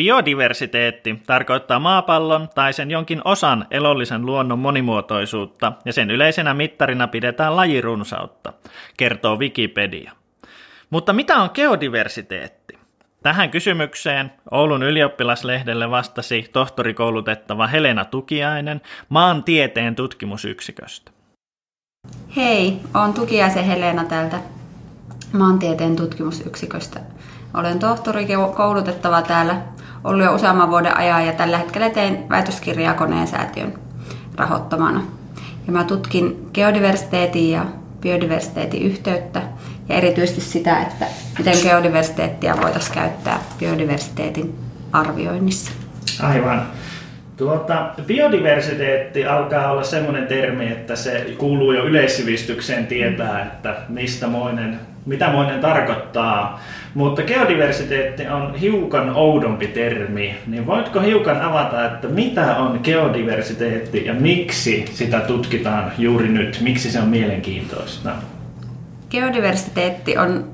Biodiversiteetti tarkoittaa maapallon tai sen jonkin osan elollisen luonnon monimuotoisuutta ja sen yleisenä mittarina pidetään lajirunsautta, kertoo Wikipedia. Mutta mitä on geodiversiteetti? Tähän kysymykseen Oulun ylioppilaslehdelle vastasi tohtorikoulutettava Helena Tukiainen maantieteen tutkimusyksiköstä. Hei, olen Tukiaisen Helena täältä maantieteen tutkimusyksiköstä. Olen tohtori koulutettava täällä ollut jo useamman vuoden ajan ja tällä hetkellä teen väitöskirjaa koneen säätiön rahoittamana. Ja mä tutkin geodiversiteetin ja biodiversiteetin yhteyttä ja erityisesti sitä, että miten geodiversiteettia voitaisiin käyttää biodiversiteetin arvioinnissa. Aivan. Tuota, biodiversiteetti alkaa olla semmoinen termi, että se kuuluu jo yleissivistykseen tietää, että mistä moinen, mitä moinen tarkoittaa. Mutta geodiversiteetti on hiukan oudompi termi, niin voitko hiukan avata, että mitä on geodiversiteetti ja miksi sitä tutkitaan juuri nyt, miksi se on mielenkiintoista? Geodiversiteetti on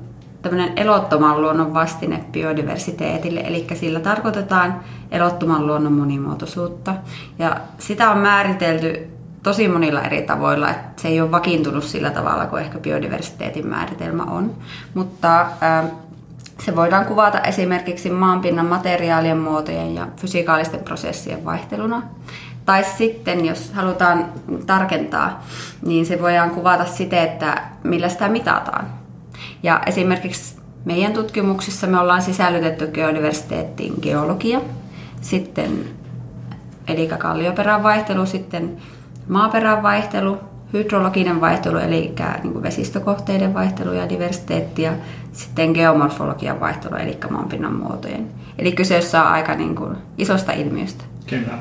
tämmöinen elottoman luonnon vastine biodiversiteetille, eli sillä tarkoitetaan elottoman luonnon monimuotoisuutta. Ja sitä on määritelty tosi monilla eri tavoilla, että se ei ole vakiintunut sillä tavalla kuin ehkä biodiversiteetin määritelmä on. Mutta se voidaan kuvata esimerkiksi maanpinnan materiaalien muotojen ja fysikaalisten prosessien vaihteluna. Tai sitten, jos halutaan tarkentaa, niin se voidaan kuvata siten, että millä sitä mitataan. Ja esimerkiksi meidän tutkimuksissa me ollaan sisällytetty geodiversiteettiin geologia, sitten eli kallioperän vaihtelu, sitten maaperän vaihtelu, hydrologinen vaihtelu, eli niin kuin vesistökohteiden vaihtelu ja diversiteetti, ja sitten geomorfologian vaihtelu, eli maanpinnan muotojen. Eli kyseessä on aika niin kuin isosta ilmiöstä. Kyllä.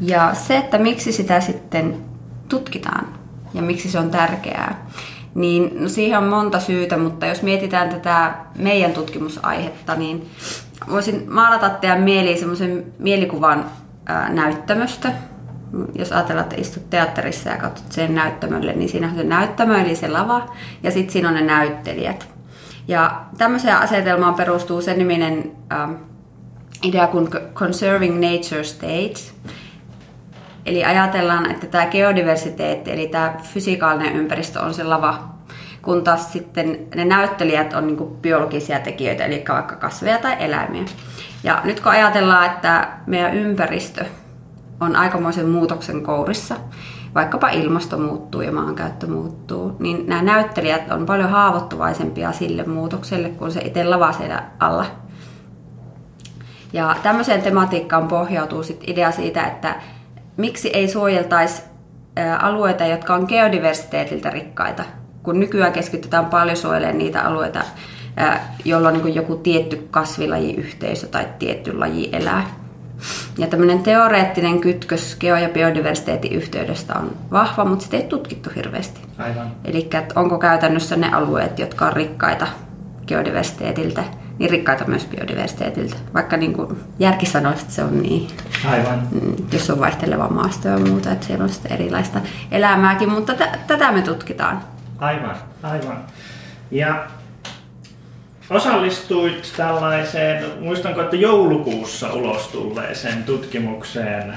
Ja se, että miksi sitä sitten tutkitaan ja miksi se on tärkeää, niin no siihen on monta syytä, mutta jos mietitään tätä meidän tutkimusaihetta, niin voisin maalata teidän mieliin semmoisen mielikuvan näyttämöstä. Jos ajatellaan, että istut teatterissa ja katsot sen näyttämölle, niin siinä on se näyttämö, eli se lava, ja sitten siinä on ne näyttelijät. Ja tämmöiseen asetelmaan perustuu sen niminen ää, idea kuin Conserving Nature State, Eli ajatellaan, että tämä geodiversiteetti, eli tämä fysikaalinen ympäristö on se lava, kun taas sitten ne näyttelijät on niin biologisia tekijöitä, eli vaikka kasveja tai eläimiä. Ja nyt kun ajatellaan, että meidän ympäristö on aikamoisen muutoksen kourissa, vaikkapa ilmasto muuttuu ja maankäyttö muuttuu, niin nämä näyttelijät on paljon haavoittuvaisempia sille muutokselle kuin se itse lava siellä alla. Ja tämmöiseen tematiikkaan pohjautuu sitten idea siitä, että miksi ei suojeltaisi alueita, jotka on geodiversiteetiltä rikkaita, kun nykyään keskitytään paljon suojelemaan niitä alueita, jolla on niin joku tietty kasvilajiyhteisö tai tietty laji elää. Ja tämmöinen teoreettinen kytkös geo- ja biodiversiteetin yhteydestä on vahva, mutta sitä ei tutkittu hirveästi. Aivan. Eli onko käytännössä ne alueet, jotka on rikkaita geodiversiteetiltä, niin rikkaita myös biodiversiteetiltä. Vaikka niin kuin järki sanoisi, että se on niin, Aivan. Mm, jos on vaihteleva maasto ja muuta, että siellä on sitten erilaista elämääkin, mutta t- tätä me tutkitaan. Aivan, aivan. Ja osallistuit tällaiseen, muistanko, että joulukuussa ulos tulleeseen tutkimukseen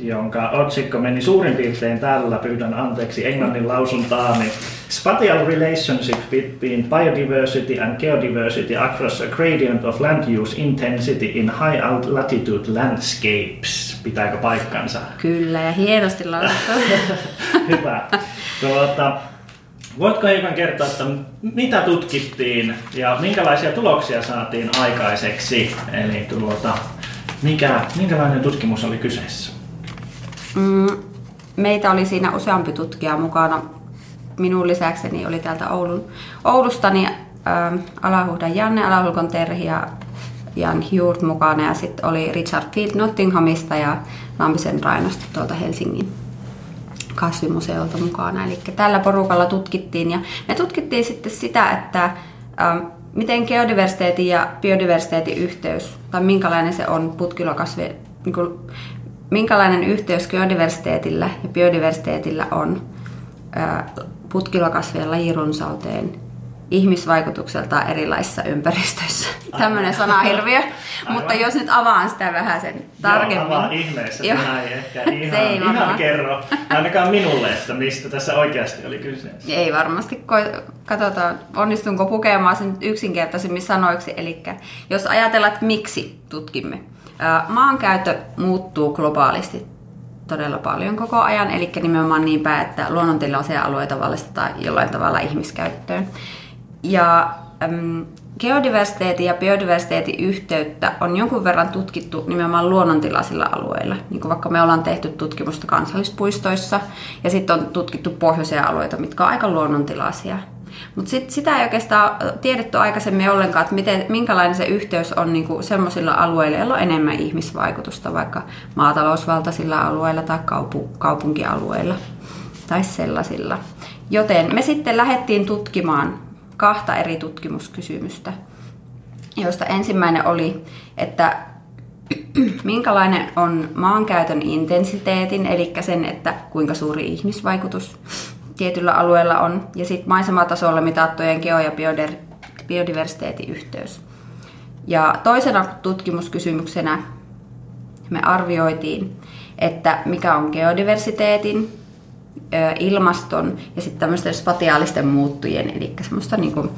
jonka otsikko meni suurin piirtein tällä, pyydän anteeksi englannin lausuntaani. Spatial relationship between biodiversity and geodiversity across a gradient of land use intensity in high latitude landscapes. Pitääkö paikkansa? Kyllä, ja hienosti lausuttu. Hyvä. Tuota, voitko hiukan kertoa, että mitä tutkittiin ja minkälaisia tuloksia saatiin aikaiseksi? Eli tuota, mikä, minkälainen tutkimus oli kyseessä? Mm, meitä oli siinä useampi tutkija mukana. Minun lisäkseni oli täältä Oulun, Oulusta niin, äh, Alahuhdan Janne, Alahulkon Terhi ja Jan Hjurt mukana ja sitten oli Richard Field Nottinghamista ja Lampisen Rainosta tuolta Helsingin kasvimuseolta mukana. Eli tällä porukalla tutkittiin ja me tutkittiin sitten sitä, että äh, miten geodiversiteetin ja biodiversiteetin yhteys, tai minkälainen se on putkilokasvi, niin kuin minkälainen yhteys geodiversiteetillä ja biodiversiteetillä on putkilokasvien lajirunsauteen ihmisvaikutukselta erilaisissa ympäristöissä. Tämmöinen sanahirviö. Mutta jos nyt avaan sitä vähän sen tarkemmin. Joo, avaa ihmeessä. Joo. Minä ei ehkä ihan, ei ihan varmaan. kerro, ainakaan minulle, että mistä tässä oikeasti oli kyseessä. Ei varmasti. Ko- katsotaan, onnistunko pukemaan sen yksinkertaisemmin sanoiksi. Eli jos ajatellaan, että miksi tutkimme. Maankäyttö muuttuu globaalisti todella paljon koko ajan, eli nimenomaan niin päin, että luonnontilaisia alueita valistetaan jollain tavalla ihmiskäyttöön. Ja äm, geodiversiteetin ja biodiversiteetin yhteyttä on jonkun verran tutkittu nimenomaan luonnontilaisilla alueilla. Niin kuin vaikka me ollaan tehty tutkimusta kansallispuistoissa ja sitten on tutkittu pohjoisia alueita, mitkä on aika luonnontilaisia. Mutta sitä ei oikeastaan tiedetty aikaisemmin ollenkaan, että miten, minkälainen se yhteys on niinku sellaisilla alueilla, joilla on enemmän ihmisvaikutusta, vaikka maatalousvaltaisilla alueilla tai kaupu, kaupunkialueilla tai sellaisilla. Joten me sitten lähdettiin tutkimaan kahta eri tutkimuskysymystä, joista ensimmäinen oli, että minkälainen on maankäytön intensiteetin, eli sen, että kuinka suuri ihmisvaikutus tietyllä alueella on, ja sitten maisematasolla mitattujen geo- ja biodiversiteetin yhteys. Ja toisena tutkimuskysymyksenä me arvioitiin, että mikä on geodiversiteetin, ilmaston ja sitten tämmöisten spatiaalisten muuttujien, eli semmoista niin kuin,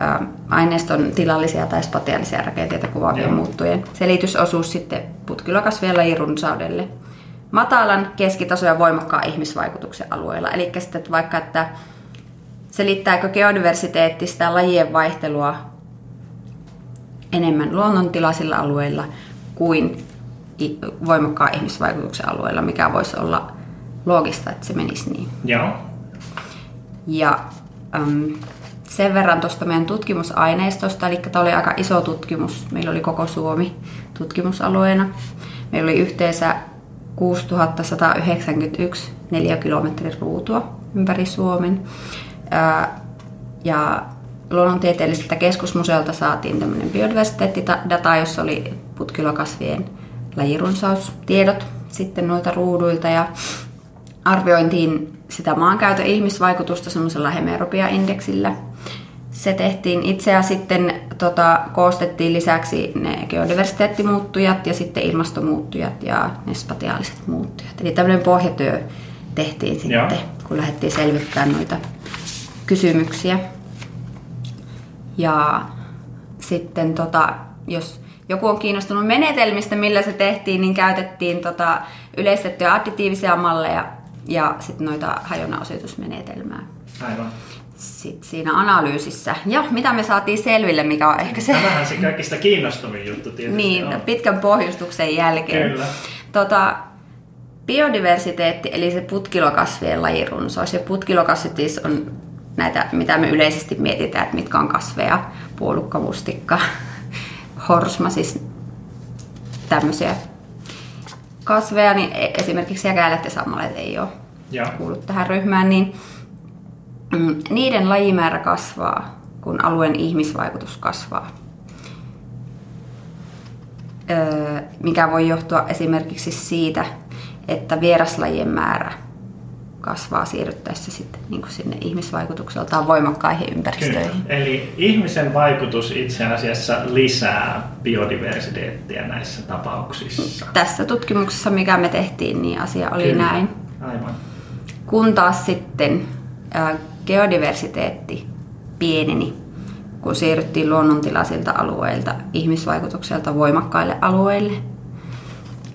ä, aineiston tilallisia tai spatiaalisia rakenteita kuvaavien Joo. muuttujien selitysosuus sitten putkilokasvien lajirunsaudelle matalan, keskitason ja voimakkaan ihmisvaikutuksen alueella. Eli sitten että vaikka, että selittääkö geodiversiteetti sitä lajien vaihtelua enemmän luonnontilaisilla alueilla kuin voimakkaan ihmisvaikutuksen alueella, mikä voisi olla loogista, että se menisi niin. Joo. Ja äm, sen verran tuosta meidän tutkimusaineistosta, eli tämä oli aika iso tutkimus. Meillä oli koko Suomi tutkimusalueena. Meillä oli yhteensä 6191 neliökilometrin ruutua ympäri Suomen. Ää, Ja luonnontieteelliseltä keskusmuseolta saatiin tämmöinen biodiversiteettidata, jossa oli putkilokasvien lajirunsaus-tiedot sitten noilta ruuduilta ja arviointiin sitä maankäytön ihmisvaikutusta semmoisella hemeropia-indeksillä. Se tehtiin itse ja sitten tota, koostettiin lisäksi ne geodiversiteettimuuttujat ja sitten ilmastomuuttujat ja ne spatiaaliset muuttujat. Eli tämmöinen pohjatyö tehtiin sitten, Joo. kun lähdettiin selvittämään noita kysymyksiä. Ja sitten tota, jos joku on kiinnostunut menetelmistä, millä se tehtiin, niin käytettiin tota yleistettyjä additiivisia malleja ja sitten noita hajonnaosoitusmenetelmää Aivan. sit siinä analyysissä. Ja mitä me saatiin selville, mikä on ehkä se Tämähän se kaikista kiinnostavin juttu tietysti niin, on. pitkän pohjustuksen jälkeen. Kyllä. Tota, biodiversiteetti, eli se putkilokasvien lajirunsaus. Ja putkilokasvit on näitä, mitä me yleisesti mietitään, että mitkä on kasveja, puolukka, mustikka, horsma, siis tämmöisiä kasveja, niin e- esimerkiksi säkäilet ja sammalet ei ole Joo. kuulu tähän ryhmään, niin mm, niiden lajimäärä kasvaa, kun alueen ihmisvaikutus kasvaa. Öö, mikä voi johtua esimerkiksi siitä, että vieraslajien määrä kasvaa siirryttäessä sitten niin kuin sinne ihmisvaikutukseltaan voimakkaihin Kyllä. ympäristöihin. Eli ihmisen vaikutus itse asiassa lisää biodiversiteettiä näissä tapauksissa. Tässä tutkimuksessa, mikä me tehtiin, niin asia oli Kyllä. näin. Aivan. Kun taas sitten ää, geodiversiteetti pieneni, kun siirryttiin luonnontilaisilta alueilta ihmisvaikutukselta voimakkaille alueille.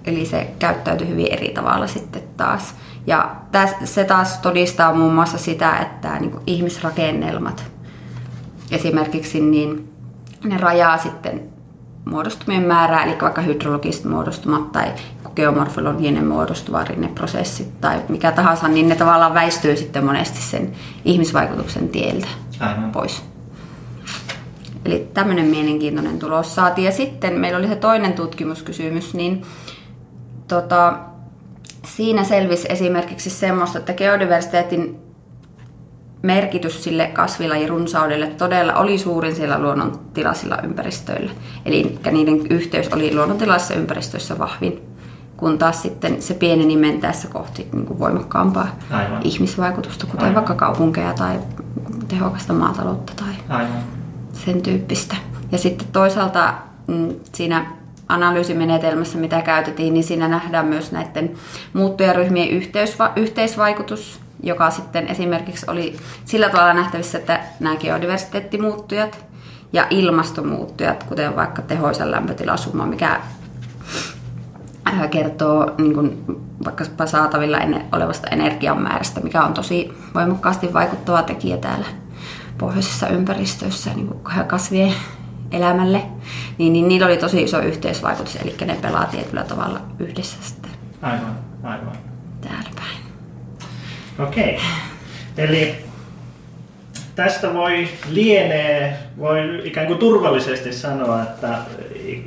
Eli se käyttäytyi hyvin eri tavalla sitten taas. Ja täs, se taas todistaa muun muassa sitä, että niin kuin ihmisrakennelmat esimerkiksi niin ne rajaa sitten muodostumien määrää, eli vaikka hydrologiset muodostumat tai geomorfologinen muodostuva rinneprosessit tai mikä tahansa, niin ne tavallaan väistyy sitten monesti sen ihmisvaikutuksen tieltä Aivan. pois. Eli tämmöinen mielenkiintoinen tulos saatiin. Ja sitten meillä oli se toinen tutkimuskysymys, niin tota, siinä selvisi esimerkiksi semmoista, että geodiversiteetin merkitys sille kasvilajirunsaudelle todella oli suurin siellä luonnontilaisilla ympäristöillä. Eli niiden yhteys oli luonnontilaisissa ympäristöissä vahvin, kun taas sitten se pieneni mentäessä kohti niin kuin voimakkaampaa Aivan. ihmisvaikutusta, kuten Aivan. vaikka kaupunkeja tai tehokasta maataloutta tai Aivan. Sen tyyppistä. Ja sitten toisaalta mm, siinä analyysimenetelmässä, mitä käytettiin, niin siinä nähdään myös näiden muuttujaryhmien yhteysva- yhteisvaikutus, joka sitten esimerkiksi oli sillä tavalla nähtävissä, että nämä geodiversiteettimuuttujat ja ilmastomuuttujat, kuten vaikka tehoisen lämpötilasumma, mikä kertoo niin kuin vaikka saatavilla olevasta energian määrästä, mikä on tosi voimakkaasti vaikuttava tekijä täällä pohjoisessa ympäristössä niin kuin kasvien elämälle, niin, niin niillä oli tosi iso yhteisvaikutus, eli ne pelaa tietyllä tavalla yhdessä sitten. Aivan, aivan. Täällä päin. Okei. Okay. Eli tästä voi lienee, voi ikään kuin turvallisesti sanoa, että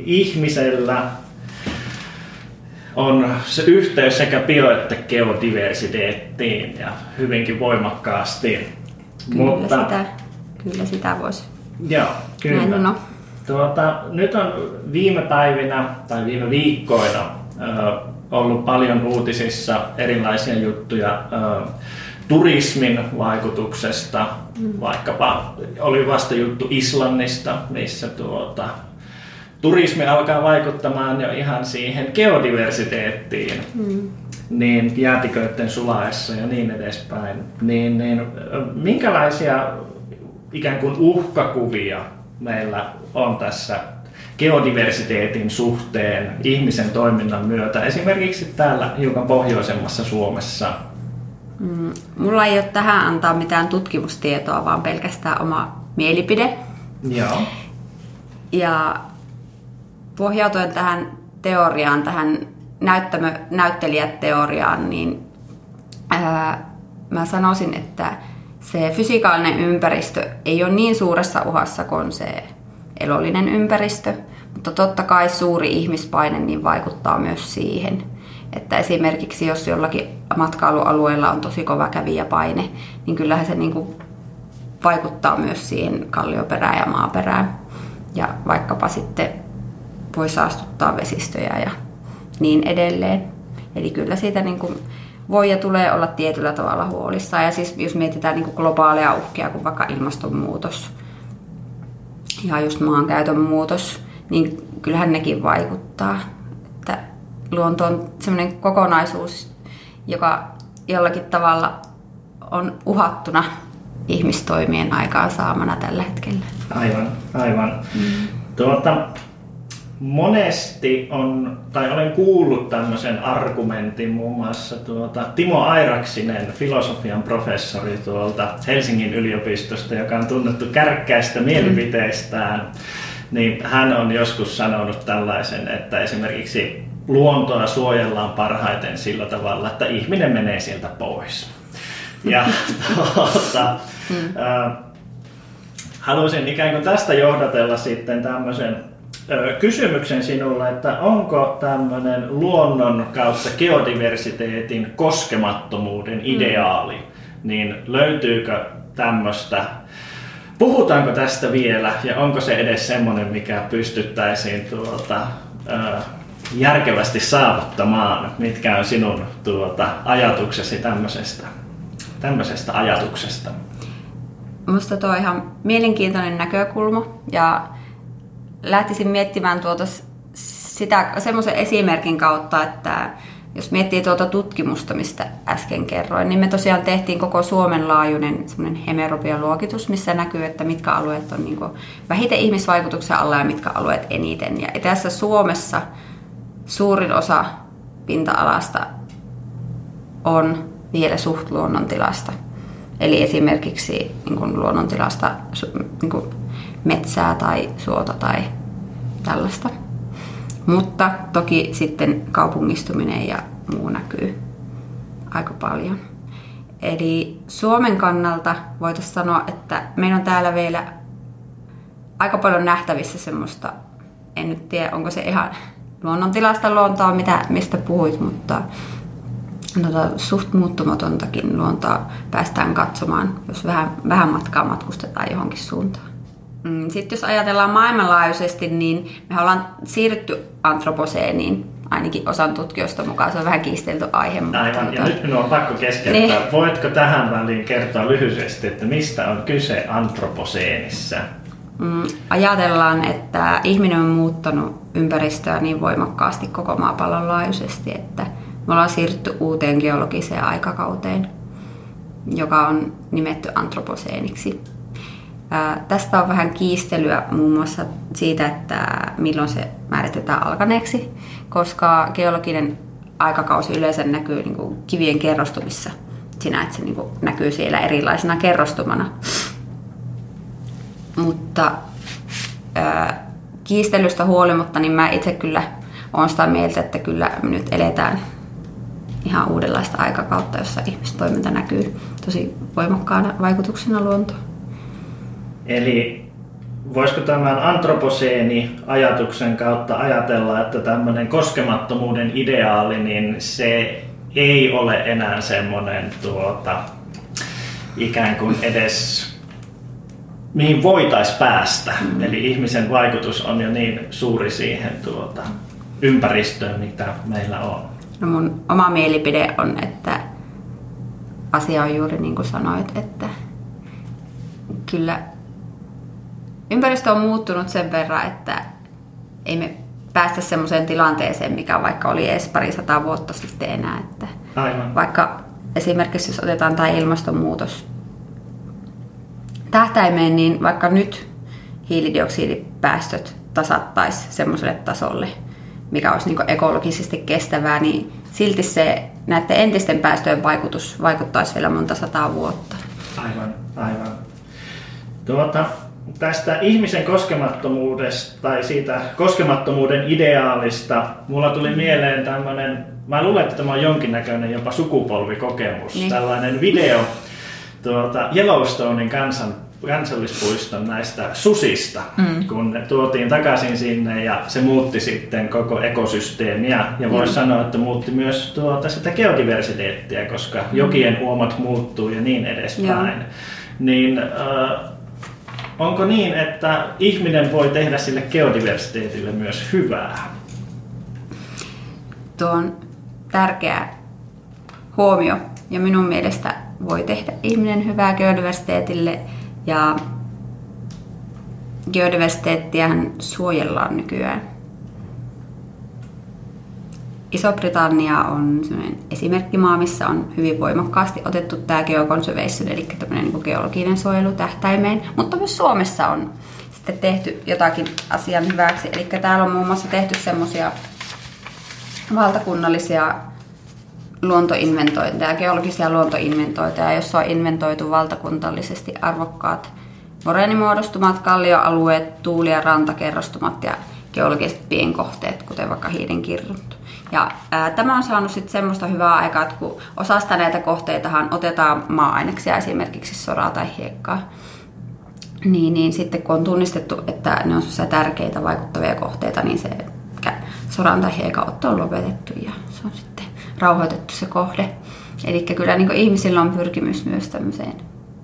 ihmisellä on se yhteys sekä bio- että geodiversiteettiin ja hyvinkin voimakkaasti. Kyllä, Mutta, sitä, kyllä sitä voisi. Joo, kyllä. Näin on. Tuota, nyt on viime päivinä tai viime viikkoina ö, ollut paljon uutisissa erilaisia juttuja ö, turismin vaikutuksesta. Mm. Vaikkapa oli vasta juttu Islannista, missä tuota, turismi alkaa vaikuttamaan jo ihan siihen geodiversiteettiin. Mm. Niin jäätiköiden sulaessa ja niin edespäin. Niin, niin, minkälaisia ikään kuin uhkakuvia meillä on tässä geodiversiteetin suhteen ihmisen toiminnan myötä, esimerkiksi täällä hiukan pohjoisemmassa Suomessa? Mm, mulla ei ole tähän antaa mitään tutkimustietoa, vaan pelkästään oma mielipide. Joo. Ja pohjautuen tähän teoriaan, tähän näyttämö, näyttelijäteoriaan, niin ää, mä sanoisin, että se fysikaalinen ympäristö ei ole niin suuressa uhassa kuin se elollinen ympäristö, mutta totta kai suuri ihmispaine niin vaikuttaa myös siihen. Että esimerkiksi jos jollakin matkailualueella on tosi kova kävijäpaine, niin kyllähän se niin kuin vaikuttaa myös siihen kallioperään ja maaperään. Ja vaikkapa sitten voi saastuttaa vesistöjä ja niin edelleen. Eli kyllä siitä niin kuin voi ja tulee olla tietyllä tavalla huolissaan. Ja siis jos mietitään niin kuin globaaleja uhkia, kuin vaikka ilmastonmuutos ja just maankäytön muutos, niin kyllähän nekin vaikuttaa. Että luonto on sellainen kokonaisuus, joka jollakin tavalla on uhattuna ihmistoimien aikaa saamana tällä hetkellä. Aivan, aivan. Mm. Tuota, monesti on, tai olen kuullut tämmöisen argumentin muun muassa tuota, Timo Airaksinen, filosofian professori tuolta Helsingin yliopistosta, joka on tunnettu kärkkäistä mielipiteistään, niin hän on joskus sanonut tällaisen, että esimerkiksi luontoa suojellaan parhaiten sillä tavalla, että ihminen menee sieltä pois. Ja tuota, mm. äh, haluaisin ikään kuin tästä johdatella sitten tämmöisen kysymyksen sinulle, että onko tämmöinen luonnon kautta geodiversiteetin koskemattomuuden mm. ideaali, mm. niin löytyykö tämmöistä, puhutaanko tästä vielä ja onko se edes semmoinen, mikä pystyttäisiin tuota, järkevästi saavuttamaan, mitkä on sinun tuota, ajatuksesi tämmöisestä, tämmöisestä ajatuksesta? Minusta tuo on ihan mielenkiintoinen näkökulma ja lähtisin miettimään tuota sitä semmoisen esimerkin kautta, että jos miettii tuota tutkimusta, mistä äsken kerroin, niin me tosiaan tehtiin koko Suomen laajuinen semmoinen hemerobialuokitus, missä näkyy, että mitkä alueet on niin vähiten ihmisvaikutuksen alla ja mitkä alueet eniten. Ja tässä Suomessa suurin osa pinta-alasta on vielä suht luonnontilasta. Eli esimerkiksi niin luonnontilasta niin metsää tai suota tai tällaista. Mutta toki sitten kaupungistuminen ja muu näkyy aika paljon. Eli Suomen kannalta voitaisiin sanoa, että meillä on täällä vielä aika paljon nähtävissä semmoista, en nyt tiedä onko se ihan luonnontilasta luontoa, mitä, mistä puhuit, mutta noita suht muuttumatontakin luontoa päästään katsomaan, jos vähän, vähän matkaa matkustetaan johonkin suuntaan. Mm, Sitten jos ajatellaan maailmanlaajuisesti, niin me ollaan siirrytty antroposeeniin ainakin osan tutkijoista mukaan. Se on vähän kiistelty aihe. Mutta Aivan, tuota... ja nyt minun on pakko keskeyttää. Niin. Voitko tähän väliin kertoa lyhyesti, että mistä on kyse antroposeenissa? Mm, ajatellaan, että ihminen on muuttanut ympäristöä niin voimakkaasti koko maapallon laajuisesti, että me ollaan siirrytty uuteen geologiseen aikakauteen, joka on nimetty antroposeeniksi. Tästä on vähän kiistelyä muun muassa siitä, että milloin se määritetään alkaneeksi, koska geologinen aikakausi yleensä näkyy niin kuin kivien kerrostumissa siinä, että se niin kuin näkyy siellä erilaisena kerrostumana. Mutta kiistelystä huolimatta, niin mä itse kyllä olen sitä mieltä, että kyllä nyt eletään ihan uudenlaista aikakautta, jossa ihmistoiminta näkyy tosi voimakkaana vaikutuksena luontoon. Eli voisiko tämän antroposeeni-ajatuksen kautta ajatella, että tämmöinen koskemattomuuden ideaali, niin se ei ole enää semmoinen tuota, ikään kuin edes mihin voitaisiin päästä. Mm. Eli ihmisen vaikutus on jo niin suuri siihen tuota, ympäristöön, mitä meillä on. No mun oma mielipide on, että asia on juuri niin kuin sanoit, että kyllä ympäristö on muuttunut sen verran, että ei me päästä semmoiseen tilanteeseen, mikä vaikka oli edes pari sata vuotta sitten enää. Että Aivan. Vaikka esimerkiksi jos otetaan tämä ilmastonmuutos tähtäimeen, niin vaikka nyt hiilidioksidipäästöt tasattaisi semmoiselle tasolle, mikä olisi niin ekologisesti kestävää, niin silti se näiden entisten päästöjen vaikutus vaikuttaisi vielä monta sataa vuotta. Aivan, aivan. Tuota, tästä ihmisen koskemattomuudesta tai siitä koskemattomuuden ideaalista mulla tuli mieleen tämmöinen, mä luulen, että tämä on jonkinnäköinen jopa sukupolvikokemus, niin. tällainen video tuota, Yellowstonein kansan, kansallispuiston näistä susista, mm. kun ne tuotiin takaisin sinne ja se muutti sitten koko ekosysteemiä. Ja voisi mm. sanoa, että muutti myös tuota, sitä geodiversiteettiä, koska mm. jokien uomat muuttuu ja niin edespäin. Ja. Niin äh, onko niin, että ihminen voi tehdä sille geodiversiteetille myös hyvää? Tuo on tärkeä huomio ja minun mielestä voi tehdä ihminen hyvää geodiversiteetille ja geodiversiteettiähän suojellaan nykyään. Iso-Britannia on esimerkkimaa, missä on hyvin voimakkaasti otettu tämä geoconservation, eli tämmöinen niin geologinen suojelu tähtäimeen, mutta myös Suomessa on sitten tehty jotakin asian hyväksi. Eli täällä on muun muassa tehty semmoisia valtakunnallisia luontoinventointeja, geologisia luontoinventointeja, jossa on inventoitu valtakuntallisesti arvokkaat moreenimuodostumat, kallioalueet, tuuli- ja rantakerrostumat ja geologiset pienkohteet, kuten vaikka hiidenkirrut. Ja ää, tämä on saanut sitten semmoista hyvää aikaa, että kun osasta näitä kohteitahan otetaan maa-aineksia, esimerkiksi soraa tai hiekkaa, niin, niin sitten kun on tunnistettu, että ne on tärkeitä vaikuttavia kohteita, niin se soran tai hiekan otto on lopetettu ja se on sitten rauhoitettu se kohde. Eli kyllä niin ihmisillä on pyrkimys myös tämmöiseen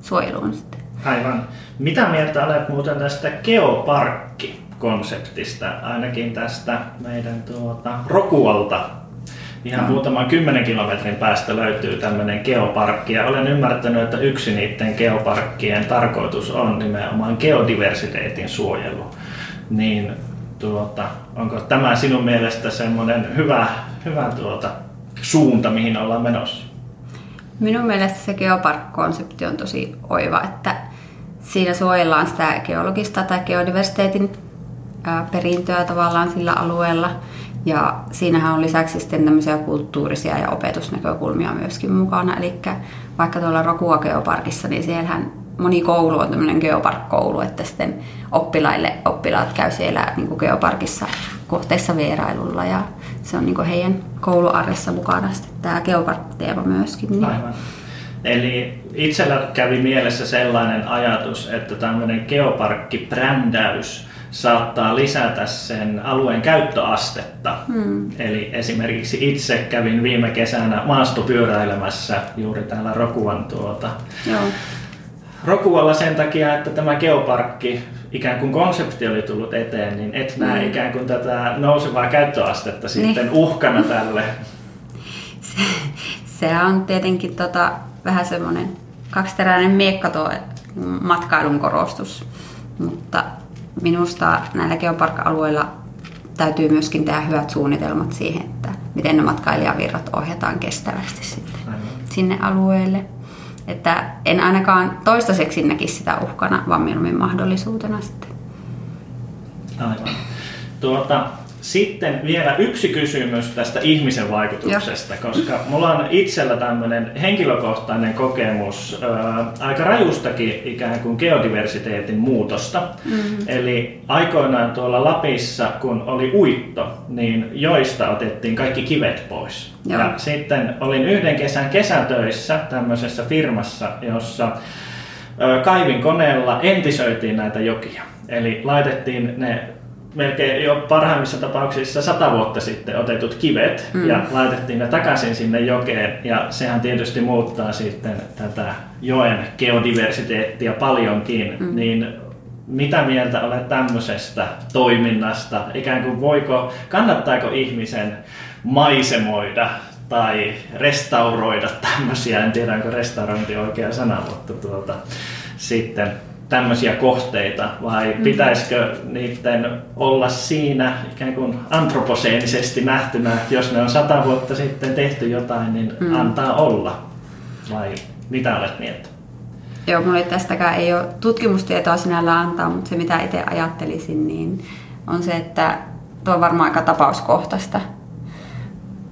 suojeluun sitten. Aivan. Mitä mieltä olet muuten tästä geoparkki-konseptista, ainakin tästä meidän tuota, Rokualta Ihan no. muutaman kymmenen kilometrin päästä löytyy tämmöinen geoparkki ja olen ymmärtänyt, että yksi niiden geoparkkien tarkoitus on nimenomaan geodiversiteetin suojelu. Niin tuota, onko tämä sinun mielestä semmoinen hyvä, hyvä tuota, suunta, mihin ollaan menossa? Minun mielestä se geopark-konsepti on tosi oiva, että siinä suojellaan sitä geologista tai geodiversiteetin perintöä tavallaan sillä alueella. Ja siinähän on lisäksi sitten tämmöisiä kulttuurisia ja opetusnäkökulmia myöskin mukana. Eli vaikka tuolla Rokua Geoparkissa, niin siellähän moni koulu on tämmöinen geopark-koulu, että sitten oppilaille, oppilaat käy siellä niin kuin geoparkissa kohteissa vierailulla ja se on niin kuin heidän kouluarjessa mukana sitten tämä geopark-teema myöskin. Niin. Aivan. Eli itsellä kävi mielessä sellainen ajatus, että tämmöinen geoparkkibrändäys saattaa lisätä sen alueen käyttöastetta. Hmm. Eli esimerkiksi itse kävin viime kesänä maastopyöräilemässä juuri täällä Rokuan tuota, Joo Rokualla sen takia, että tämä geoparkki ikään kuin konsepti oli tullut eteen, niin et näe mm. ikään kuin tätä nousevaa käyttöastetta sitten niin. uhkana tälle. Se, se on tietenkin tota, vähän semmoinen kaksiteräinen miekka tuo matkailun korostus, mutta minusta näillä geopark-alueilla täytyy myöskin tehdä hyvät suunnitelmat siihen, että miten ne matkailijavirrat ohjataan kestävästi sitten sinne alueelle. Että en ainakaan toistaiseksi näkisi sitä uhkana, vaan mieluummin mahdollisuutena sitten. Aivan. Tuota, sitten vielä yksi kysymys tästä ihmisen vaikutuksesta, Joo. koska mulla on itsellä tämmöinen henkilökohtainen kokemus ää, aika rajustakin ikään kuin geodiversiteetin muutosta. Mm-hmm. Eli aikoinaan tuolla Lapissa, kun oli uitto, niin joista otettiin kaikki kivet pois. Joo. Ja sitten olin yhden kesän kesätöissä tämmöisessä firmassa, jossa ää, kaivin koneella entisöitiin näitä jokia. Eli laitettiin ne melkein jo parhaimmissa tapauksissa sata vuotta sitten otetut kivet mm. ja laitettiin ne takaisin sinne jokeen ja sehän tietysti muuttaa sitten tätä joen geodiversiteettia paljonkin, mm. niin mitä mieltä olet tämmöisestä toiminnasta? Ikään kuin voiko, kannattaako ihmisen maisemoida tai restauroida tämmöisiä, en tiedä onko restaurointi oikea sana, mutta tuota, sitten tämmöisiä kohteita vai mm. pitäisikö niiden olla siinä ikään kuin antroposeenisesti nähtynä, että jos ne on sata vuotta sitten tehty jotain, niin mm. antaa olla? Vai mitä olet mieltä? Joo, mulle tästäkään ei ole tutkimustietoa sinällä antaa, mutta se mitä itse ajattelisin, niin on se, että tuo on varmaan aika tapauskohtaista.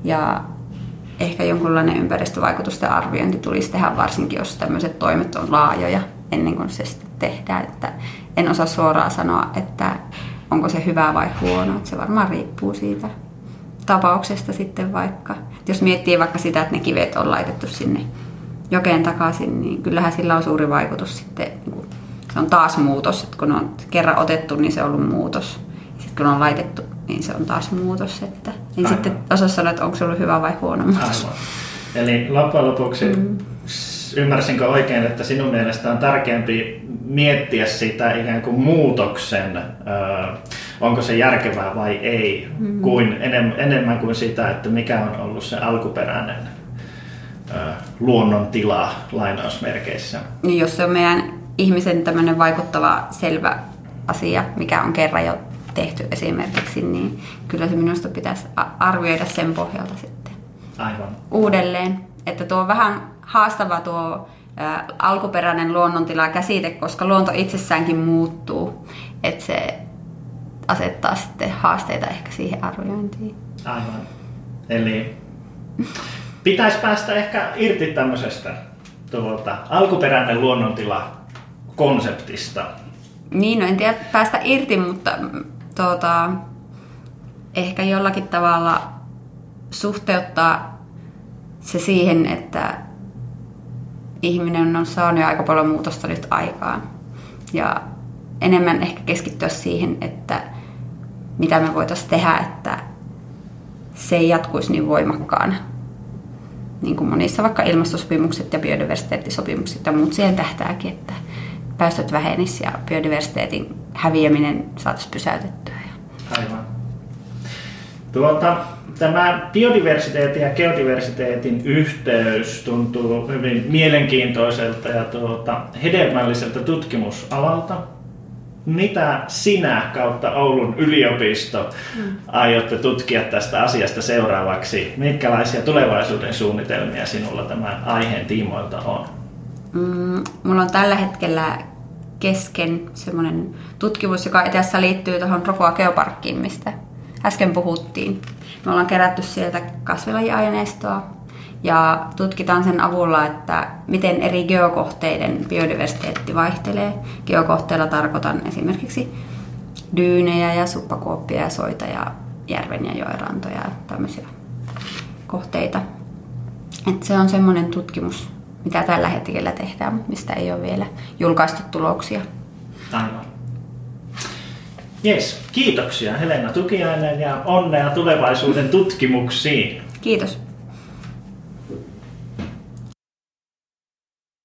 Ja ehkä jonkunlainen ympäristövaikutusten arviointi tulisi tehdä varsinkin, jos tämmöiset toimet on laajoja ennen kuin se tehdään. Että en osaa suoraan sanoa, että onko se hyvä vai huono. Että se varmaan riippuu siitä tapauksesta sitten vaikka. Jos miettii vaikka sitä, että ne kivet on laitettu sinne jokeen takaisin, niin kyllähän sillä on suuri vaikutus sitten. Niin se on taas muutos, että kun on kerran otettu, niin se on ollut muutos. Sitten kun on laitettu, niin se on taas muutos. Että, niin Aivan. sitten osaa sanoa, että onko se ollut hyvä vai huono muutos. Aivan. Eli loppujen lopuksi mm ymmärsinkö oikein, että sinun mielestä on tärkeämpi miettiä sitä ikään kuin muutoksen, onko se järkevää vai ei, mm-hmm. kuin enemmän kuin sitä, että mikä on ollut se alkuperäinen luonnon tila lainausmerkeissä. Niin jos se on meidän ihmisen tämmöinen vaikuttava selvä asia, mikä on kerran jo tehty esimerkiksi, niin kyllä se minusta pitäisi arvioida sen pohjalta sitten Aivan. uudelleen. Että tuo on vähän haastava tuo alkuperäinen luonnontila käsite, koska luonto itsessäänkin muuttuu. Että se asettaa sitten haasteita ehkä siihen arviointiin. Aivan. Eli pitäisi päästä ehkä irti tämmöisestä tuota, alkuperäinen luonnontila konseptista. Niin, no en tiedä päästä irti, mutta tuota, ehkä jollakin tavalla suhteuttaa se siihen, että ihminen on saanut jo aika paljon muutosta nyt aikaan. Ja enemmän ehkä keskittyä siihen, että mitä me voitaisiin tehdä, että se ei jatkuisi niin voimakkaana. Niin kuin monissa vaikka ilmastosopimukset ja biodiversiteettisopimukset ja muut siihen tähtääkin, että päästöt vähenisivät ja biodiversiteetin häviäminen saataisiin pysäytettyä. Aivan. Tuota, tämä biodiversiteetin ja geodiversiteetin yhteys tuntuu hyvin mielenkiintoiselta ja tuota, hedelmälliseltä tutkimusalalta. Mitä sinä kautta Oulun yliopisto mm. aiotte tutkia tästä asiasta seuraavaksi? Mitkälaisia tulevaisuuden suunnitelmia sinulla tämän aiheen tiimoilta on? Mm, mulla on tällä hetkellä kesken semmoinen tutkimus, joka itse asiassa liittyy tuohon Rokoa Geoparkkiin, mistä äsken puhuttiin. Me ollaan kerätty sieltä kasvilajiaineistoa ja tutkitaan sen avulla, että miten eri geokohteiden biodiversiteetti vaihtelee. Geokohteilla tarkoitan esimerkiksi dyynejä ja suppakuoppia ja soita ja järven ja joerantoja ja tämmöisiä kohteita. Et se on semmoinen tutkimus, mitä tällä hetkellä tehdään, mistä ei ole vielä julkaistu tuloksia. Aivan. Yes, kiitoksia Helena Tukiainen ja onnea tulevaisuuden tutkimuksiin. Kiitos.